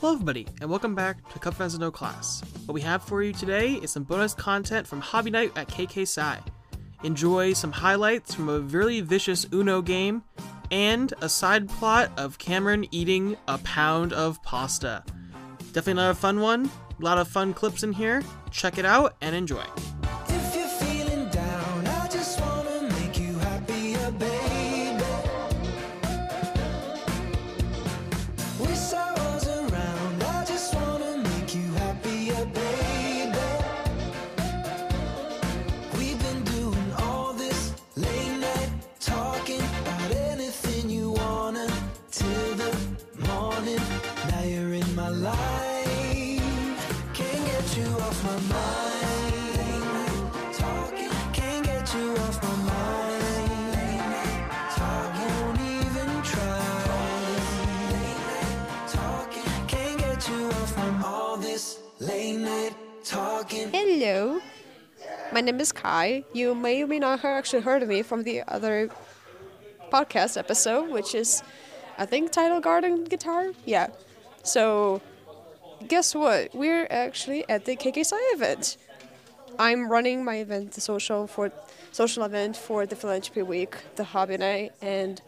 Hello, everybody, and welcome back to Cup Fans No Class. What we have for you today is some bonus content from Hobby Night at KK Psi. Enjoy some highlights from a really vicious Uno game, and a side plot of Cameron eating a pound of pasta. Definitely another fun one. A lot of fun clips in here. Check it out and enjoy. My name is Kai. You may or may not have actually heard of me from the other podcast episode, which is, I think, title Garden Guitar. Yeah. So, guess what? We're actually at the KKSI event. I'm running my event, the social for social event for the philanthropy week, the hobby night, and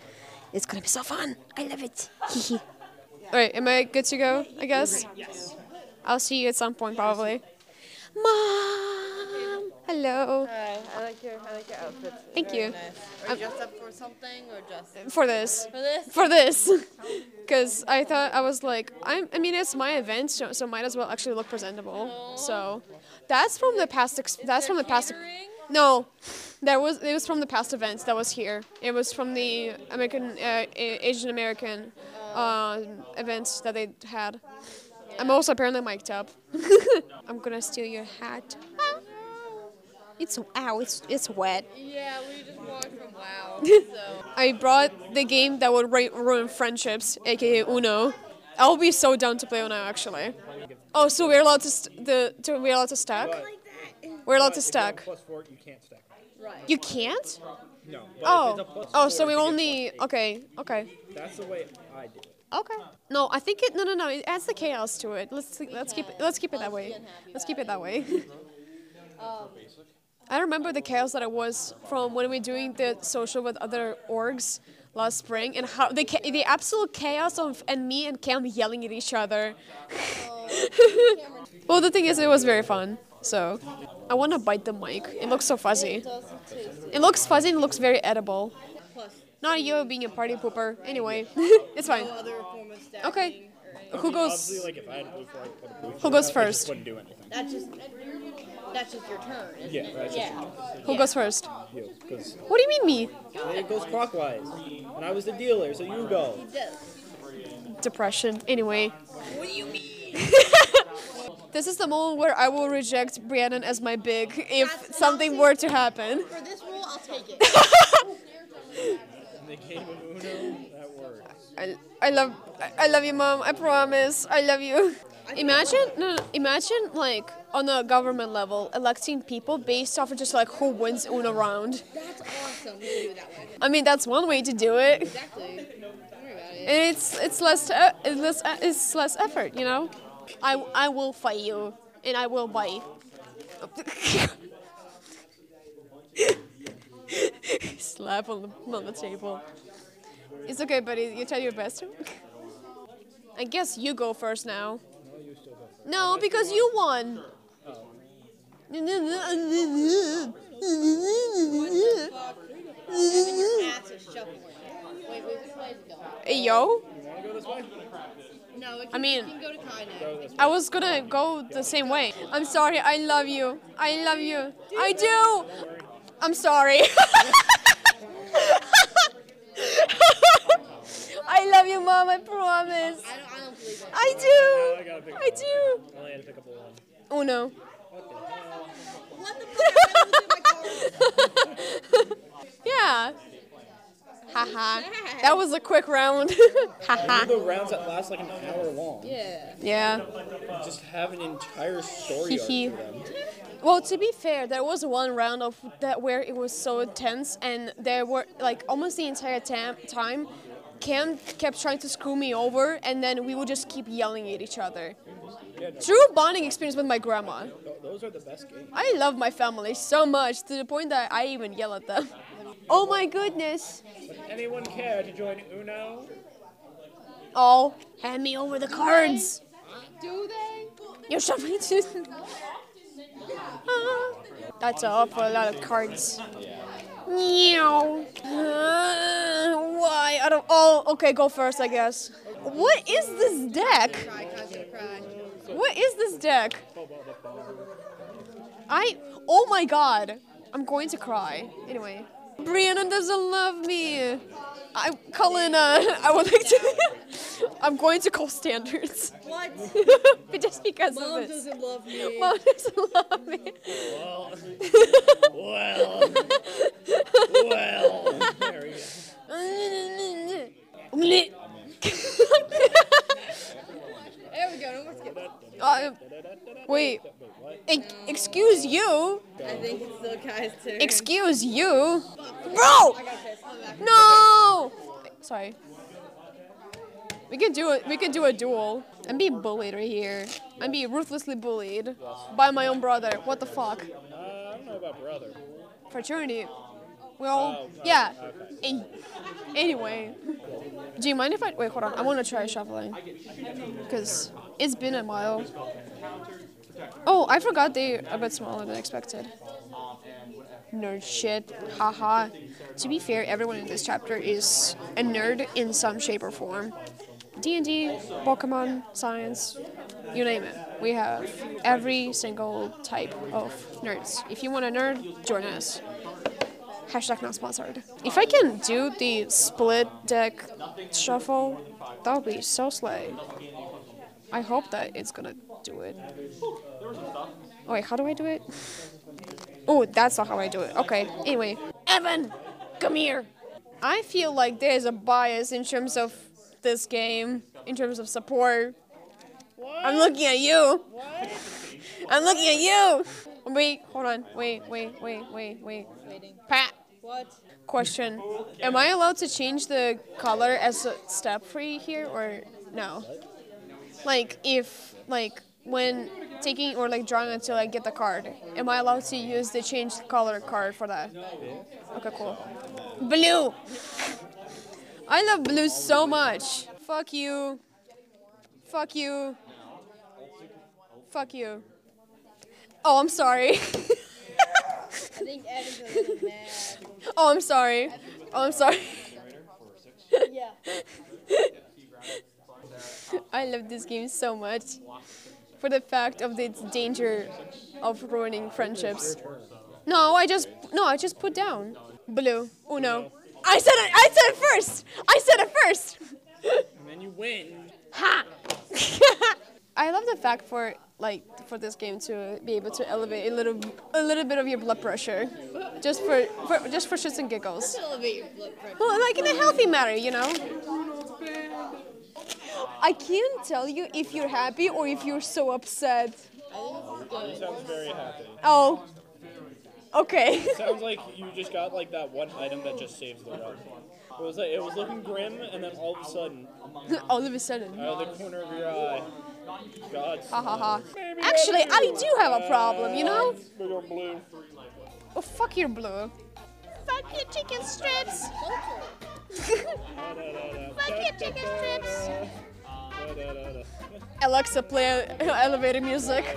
it's gonna be so fun. I love it. All right, am I good to go? I guess. Yes. I'll see you at some point probably. Mom, hello. Hi, I like your I like your outfit. Thank Very you. Nice. Are you dressed up for something or just For this, for this? for this, because I thought I was like, I'm. I mean, it's my event, so, so might as well actually look presentable. So, that's from the past. Ex- that's from the past. No, that was it was from the past events that was here. It was from the American uh, Asian American uh, events that they had. I'm also apparently mic'd up. I'm gonna steal your hat. It's ow, it's it's wet. Yeah, we just walked from Wow. so I brought the game that would ruin friendships, aka Uno. I'll be so down to play Uno actually. Oh, so we're allowed to st- the to, we're allowed to stack. We're allowed to stack. Plus four, you can't stack. You can't. No. But if oh. it's a Oh, plus oh, so we only okay, okay. That's the way I did it. okay. No, I think it. No, no, no. It adds the chaos to it. Let's let's keep it. Let's keep it that way. Let's keep it that way. I remember the chaos that it was from when we were doing the social with other orgs last spring, and how the the absolute chaos of and me and Cam yelling at each other. well, the thing is, it was very fun. So, I want to bite the mic. It looks so fuzzy. It looks fuzzy and looks very edible. Not you being a party pooper. Anyway, it's fine. other form of stacking. Okay. Who goes? Obviously, like if I had a blue four, I'd put a blue Who goes out, I first? just wouldn't do anything. That's just your turn. Isn't Yeah, it? that's just yeah. Who goes first? you. Because What do you mean me? it goes clockwise. And I was the dealer, so you go. Depression. Anyway. What do you mean? this is the moment where I will reject Briannon as my big if That's- something were to happen. For this rule, I'll take it. In the game of Uno, that works. I, I love I- I love you, mom. I promise. I love you. Imagine no, no, imagine like on a government level electing people based off of just like who wins Uno round. That's awesome. We can do it that way. I mean that's one way to do it. Exactly. Don't worry about it. And it's it's less uh, it's less uh, it's less effort, you know. I I will fight you and I will bite. Slap on the on the table. It's okay, buddy. You try your best. I guess you go first now. No, because you won. Ass is shuffling. Wait, wait, which way is it going? Hey, yo. You wanna go this way? No, it I mean- it can go to Kai next. Go this way. I was gonna go the same way. I'm sorry. I love you. I love you. I do. I'm sorry. I love you, mom. I promise. I don't, I don't believe. I I do. gotta pick I do. I only had to pick up a one. No. What the fuck? I was in my car. Yeah. Haha. That was a quick round. Haha. The rounds that last like an hour long. Yeah. Yeah. Just have an entire story arc Hee to them. Well, to be fair, there was one round of that where it was so intense, and there were like almost the entire tam- time, Cam kept trying to screw me over, and then we would just keep yelling at each other. Yeah, no, True bonding experience with my grandma. those are the best games. I love my family so much to the point that I even yell at them. Oh my goodness. Would anyone care to join Uno? Oh, hand me over the cards. Do they? You're shoving to. Ah, That's all for a lot of cards. Meow. Uh, why? I don't. Oh, okay, go first, I guess. What is this deck? Cry, Kai's gonna cry. What is this deck? I. Oh my god. I'm going to cry. Anyway. Briannon doesn't love me. I'm uh, I would like to. I'm going to call standards. What? Just because Mom of this. doesn't love me. Mom doesn't love me. Well, well, well. There we go. There we go. No more skip. Uh, wait. E- excuse you. I think it's still Kai's turn. Excuse you. Bro! I got pissed. No! Sorry. We can do it. We can do a duel. I'm being bullied right here. I'm being ruthlessly bullied by my own brother. What the fuck? Uh, I don't know about brother. Fraternity. Well, oh, yeah. In, anyway, do you mind if I wait? Hold on. I want to try shuffling because it's been a while. Oh, I forgot they're a bit smaller than expected. Nerd shit. Haha. To be fair, everyone in this chapter is a nerd in some shape or form. D&D, Pokemon, science, you name it. We have every single type of nerds. If you want a nerd, join us. Hashtag not sponsored. If I can do the split deck shuffle, that would be so slay. I hope that it's gonna do it. Oh wait, how do I do it? Oh, that's not how I do it. Okay, anyway. Evan, come here. I feel like there's a bias in terms of this game, in terms of support. I'm looking at you. I'm looking at you. Wait, hold on. Wait, wait, wait, wait, wait. Pat. What? Question. Am I allowed to change the color as a step free here or no? Like if like when taking or like drawing until I get the card, am I allowed to use the change color card for that? Okay, cool. Blue. I love blue so much. Fuck you. Fuck you. Fuck you. Oh, I'm sorry. I think Evan's a little mad. oh, I'm sorry. Oh, I'm sorry. Yeah. I love this game so much for the fact of its danger of ruining friendships. No, I just no, I just put down blue. Uno. I said it. I said it first. I said it first. And then you win. Ha! I love the fact for like for this game to be able to elevate a little a little bit of your blood pressure, just for, for just for shits and giggles. Elevate your blood pressure. Well, like in a healthy manner, you know. I can't tell you if you're happy or if you're so upset. You sounds very happy. Oh. Okay. Sounds like you just got like that one item that just saves the run. It was like it was looking grim, and then all of a sudden, All of a sudden. out of the corner of your eye, God. Ha ha ha. Actually, I do have a problem, you know? Big old blue. Oh, fuck your blue. Fuck your chicken strips. Fuck your chicken strips. Alexa, play uh, elevator music.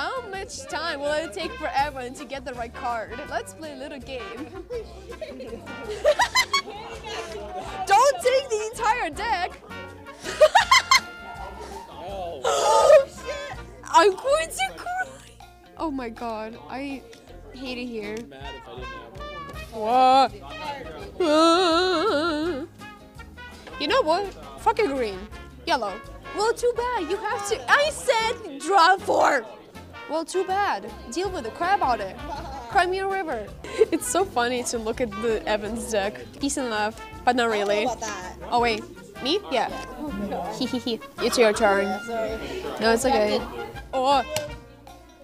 How much time will it take for Evan to get the right card? Let's play a little game. Don't take the entire deck. Oh, shit! I'm going to cry. Oh my god, I hate it here. What? You know what? Fucking green. Yellow. Well, too bad. You have to. I said draw four. Well, too bad. Deal with it. Cry about it. Cry me a river. It's so funny to look at the Evans deck. Peace and love, but not really. How about that? Oh wait, me? Yeah. Hee hee hee. It's your turn. Sorry. No, it's okay. Oh.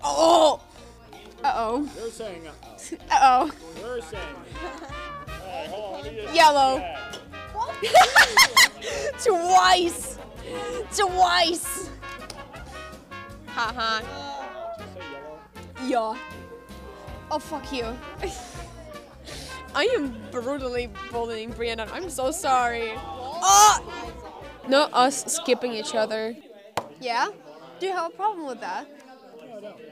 Oh. Uh oh. You're saying uh-oh. Uh oh. You're saying Yellow. Yeah. Twice. Twice. Haha. Say. Yeah. Oh fuck you. I am brutally bullying Briannon. I'm so sorry. Ah! Oh! Not us skipping each other. Yeah? Do you have a problem with that?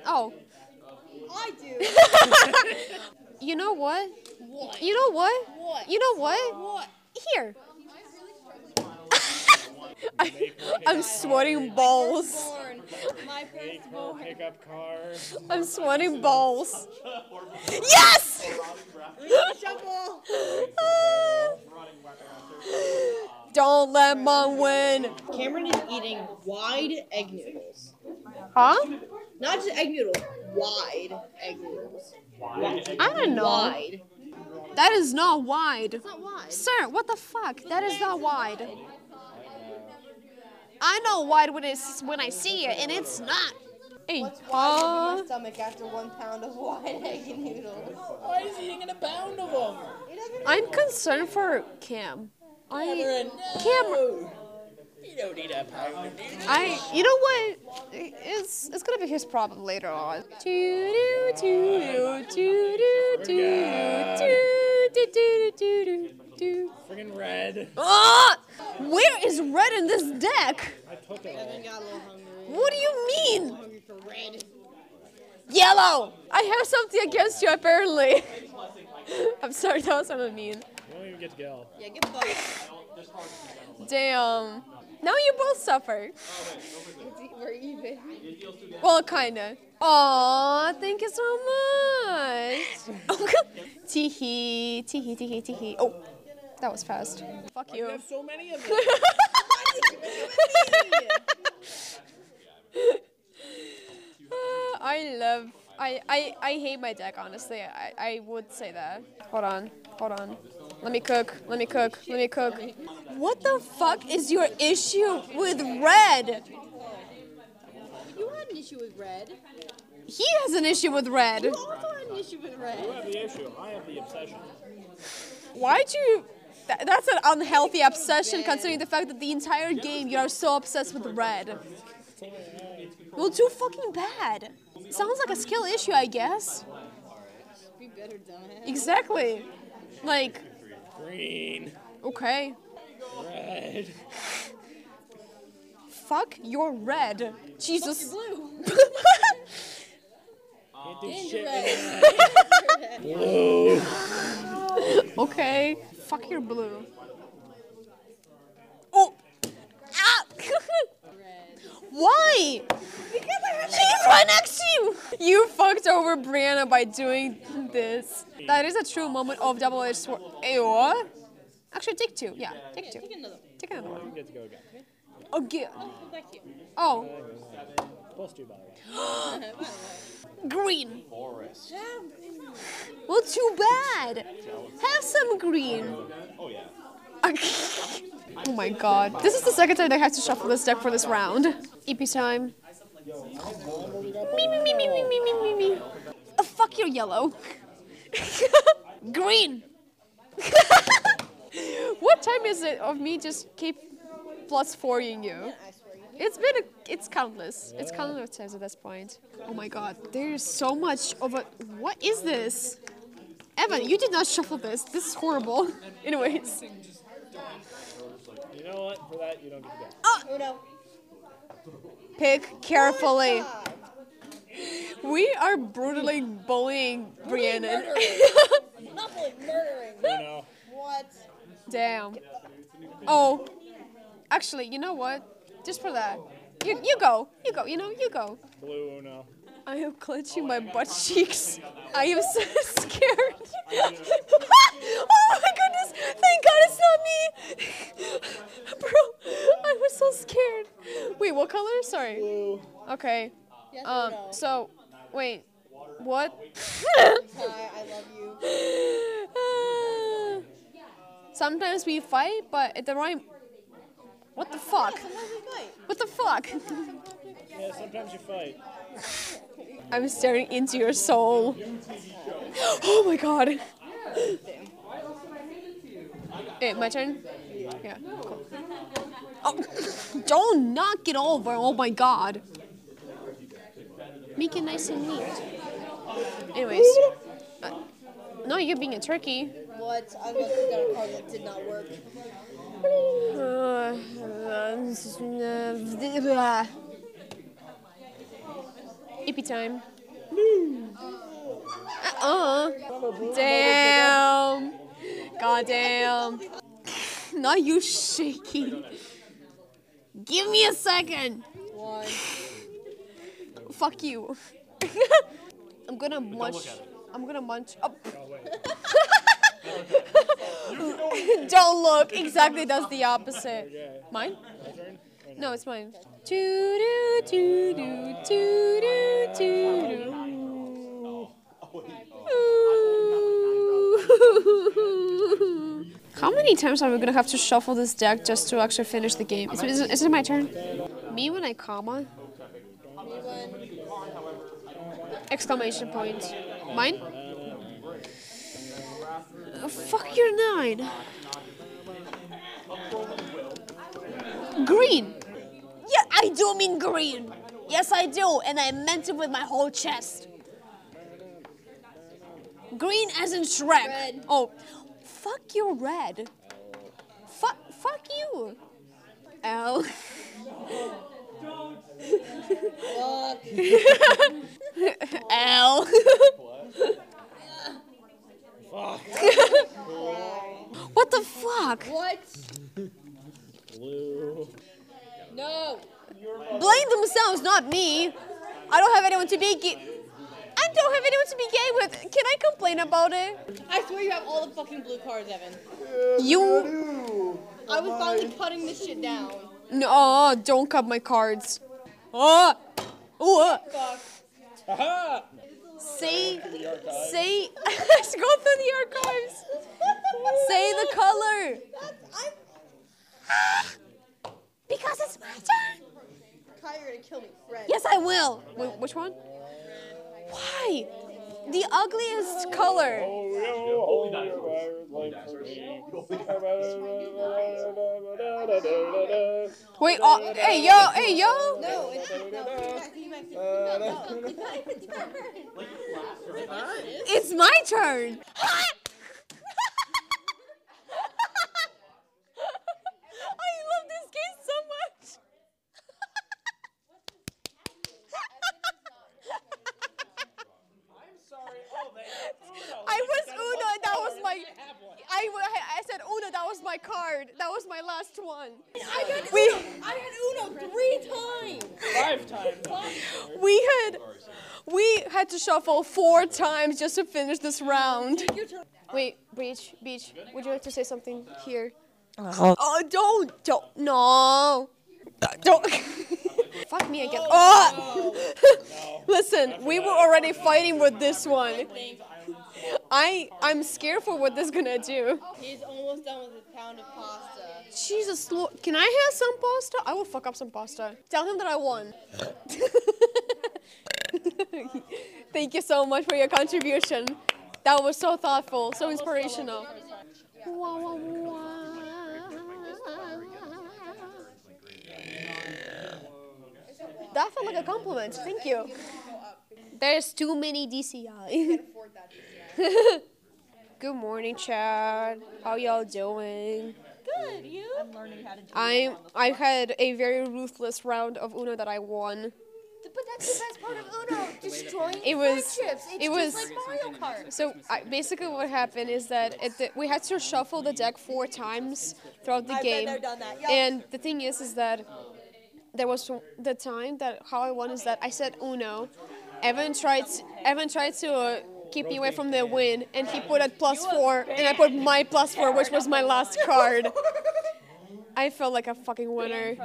Oh. I do. You know what? What? You know what? What? You know what? What? Here. I, I'm sweating balls. My Make first her born. pick up car. I'm sweating balls. Yes! Don't let mom win. Cameron is eating wide egg noodles. Huh? Not just egg noodles, wide egg noodles. I don't know. Wide. That is not wide. It's not wide. Sir, what the fuck? That is not wide. I know wide when it's when I see it, and it's not. Hey, What's wide huh? in my stomach after one pound of wide egg noodles? Why is he eating a pound of them? He doesn't I'm concerned for Cam. I, Cameron, Cam, no. You don't need a pound of noodles. I, you know what? It's it's gonna be his problem later on. Doo doo doo doo doo doo doo doo doo doo doo doo. Friggin' red. Ah! Where is red in this deck? I took it I all. got a little hungry. What do you mean? For red. Yellow! I have something against you, apparently. I'm sorry, that was I mean. You don't even get to go. Yeah, get fucked. Damn. Now you both suffer. We're even. Well, kinda. Aw, thank you so much. Teehee, teehee, teehee, teehee. Oh, that was fast. Fuck you. have so many of them. Uh, I love. I, I, I hate my deck, honestly. I, I would say that. Hold on. Hold on. Let me cook. Let me cook. Let me cook. What the fuck is your issue with red? You had an issue with red. He has an issue with red. You also had an issue with red. You have the issue. I have the obsession. Why'd you. Th- that's an unhealthy obsession considering the fact that the entire game you are so obsessed with red. Well, too fucking bad. Sounds like a skill issue, I guess. Be better, dumbass. Exactly. Like, Green. okay. Red. Fuck, you're red. Jesus. Blue. Can't do shit Blue. Okay. Fuck, you're blue. Oh! Ah! Why? Because I had She's right next to you! You fucked over Briannon by doing this. That is a true moment of double-edged sword. Ew. Actually, take two. Yeah, take two. Take another. Take another one. You get to go again. Here. Oh, the way. green. Well, too bad. Have some green. Oh oh my god. This is the second time I have to shuffle this deck for this round. EP time. Me, me, me, me, me, me, me, me, me. Oh, fuck your yellow. green. what time is it of me just keep plus four-ing you? I swear you. It's been a, it's countless. It's countless times at this point. Oh my god, there's so much of a. What is this? Evan, you did not shuffle this. This is horrible. Anyways, You know what? For that, you don't get to go. Ah! Oh no. pick carefully. We are brutally bullying Briannon. Not like murdering. You know. What? Damn. Oh, actually, you know what? Just for that, you you go, you go. You know, you go. Blue Uno. I am clenching my butt cheeks. I am so scared. oh my goodness! Thank God it's not me, bro. I was so scared. Wait, what color? Sorry. Blue. Okay. Yes or Um. no? So, wait. What? Hi, I love you. Sometimes we fight, but at the right. What the fuck? Sometimes we fight. What the fuck? Yeah, sometimes you fight. I'm staring into your soul. Oh my god. Eh, my turn? Yeah, cool. Oh, don't knock it over. Oh my god. Make it nice and neat. Anyways. Uh, no, you're being a turkey. What? I must have got a card that did not work. Ippy time. Uh-uh. Damn. God damn. Not you shaking. Give me a second. One. Fuck you. I'm gonna munch. I'm gonna munch. Oh. Don't look. Exactly, that's the opposite. Mine? No, it's mine. Doo doo doo doo doo doo doo doo. How many times are we gonna have to shuffle this deck just to actually finish the game? Is, is, is it my turn? Me when I comma? Exclamation point. Mine? Uh, fuck your nine. Green. Yeah, I do mean green. Yes, I do, and I meant it with my whole chest. Green as in Shrek. Red. Oh, fuck your red. Fuck, fuck you. L. Fuck. L. what the fuck? What? No. Blame themselves, not me. I don't have anyone to be gay. I don't have anyone to be gay with. Can I complain about it? I swear you have all the fucking blue cards, Evan. You. I was finally cutting this shit down. No, don't cut my cards. Oh. Ooh, uh. Fuck. Say. Say. Let's go through the archives. Say the color. Because my turn. Kai, you're gonna kill me. Red. Yes, I will. Wh- which one? Why? The ugliest color. Wait, oh, hey, yo, hey, yo. No, it's no. It's my turn. I love this game so much. I was Uno. and That was my. I, wa- I said Uno. That was my card. That was my last one. I got We- Uno. I had Uno three times. Five times. We had we had to shuffle four times just to finish this round. Wait, Beach, Beach, would you like to say something here? Uh-huh. Oh, don't, don't, no. Don't. Fuck me again. Oh! oh. Listen, we were already fighting with this one. I, I'm scared for what this gonna do. He's almost done with his pound of pasta. Jesus Lord, can I have some pasta? I will fuck up some pasta. Tell him that I won. Thank you so much for your contribution. That was so thoughtful, so inspirational. That felt like a compliment. Thank you. There's too many DCI. Good morning, Chad. How y'all doing? Good, you? I'm learning how to do I had a very ruthless round of Uno that I won. But that's the best part of Uno, destroying It was- friendships. It's it was- just like Mario Kart. So I, basically, what happened is that it, the, we had to shuffle the deck four times throughout the I've been game. there, done that. Yup. And the thing is, is that there was the time that how I won is that I said Uno. Evan tried Evan tried to uh, keep me away from the win, and he put at plus four, and I put my plus four, which was my last card. I felt like a fucking winner.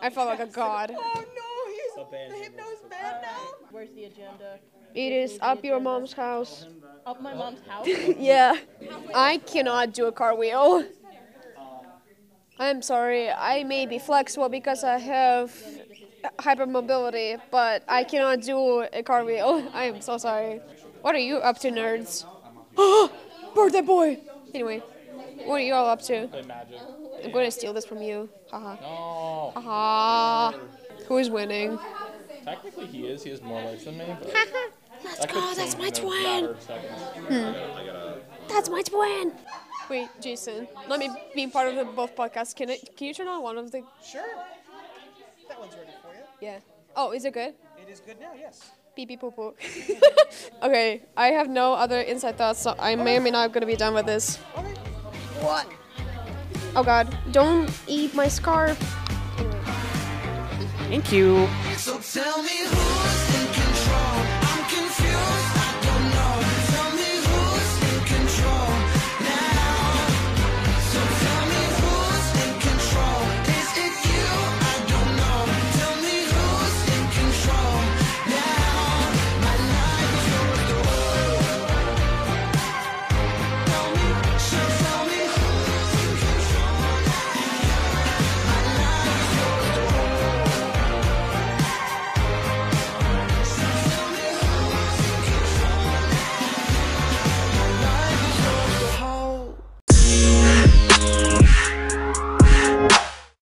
I felt like a god. Oh no, he's the hypno's mad now. Where's the agenda? It is up your mom's house. Up my mom's house. Yeah. I cannot do a cartwheel. I'm sorry. I may be flexible because I have hypermobility, but I cannot do a car cartwheel. I am so sorry. What are you up to, nerds? Birthday boy! Anyway, What are you all up to? Play magic. I'm going to steal this from you. Haha. No. Haha. Who is winning? Technically, he is. He has more life than me. But Let's go. That's my twin. matter of seconds. Hmm. That's my twin. Wait, Jason. Let me be part of the both podcasts. Can it? Can you turn on one of the? Sure. That one's ready for you. Yeah. Oh, is it good? It is good now, yes. Pee pee poo poo. okay, I have no other inside thoughts, so I may or may not gonna be done with this. What? Oh God! Don't eat my scarf. Thank you. So tell me who